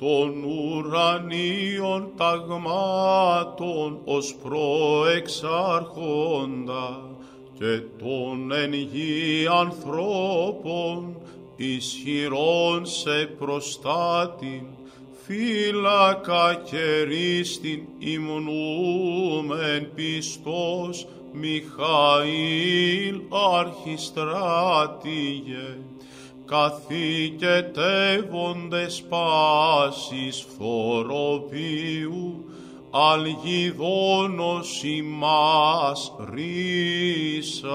των ουρανίων ταγμάτων ως προεξάρχοντα και των εν γη ανθρώπων ισχυρών σε προστάτην φύλακα και ρίστην υμνούμεν πιστός Μιχαήλ αρχιστράτηγε καθηκετεύοντες πάσης φθοροπίου αλγιδόνος ημάς ρίσαστε.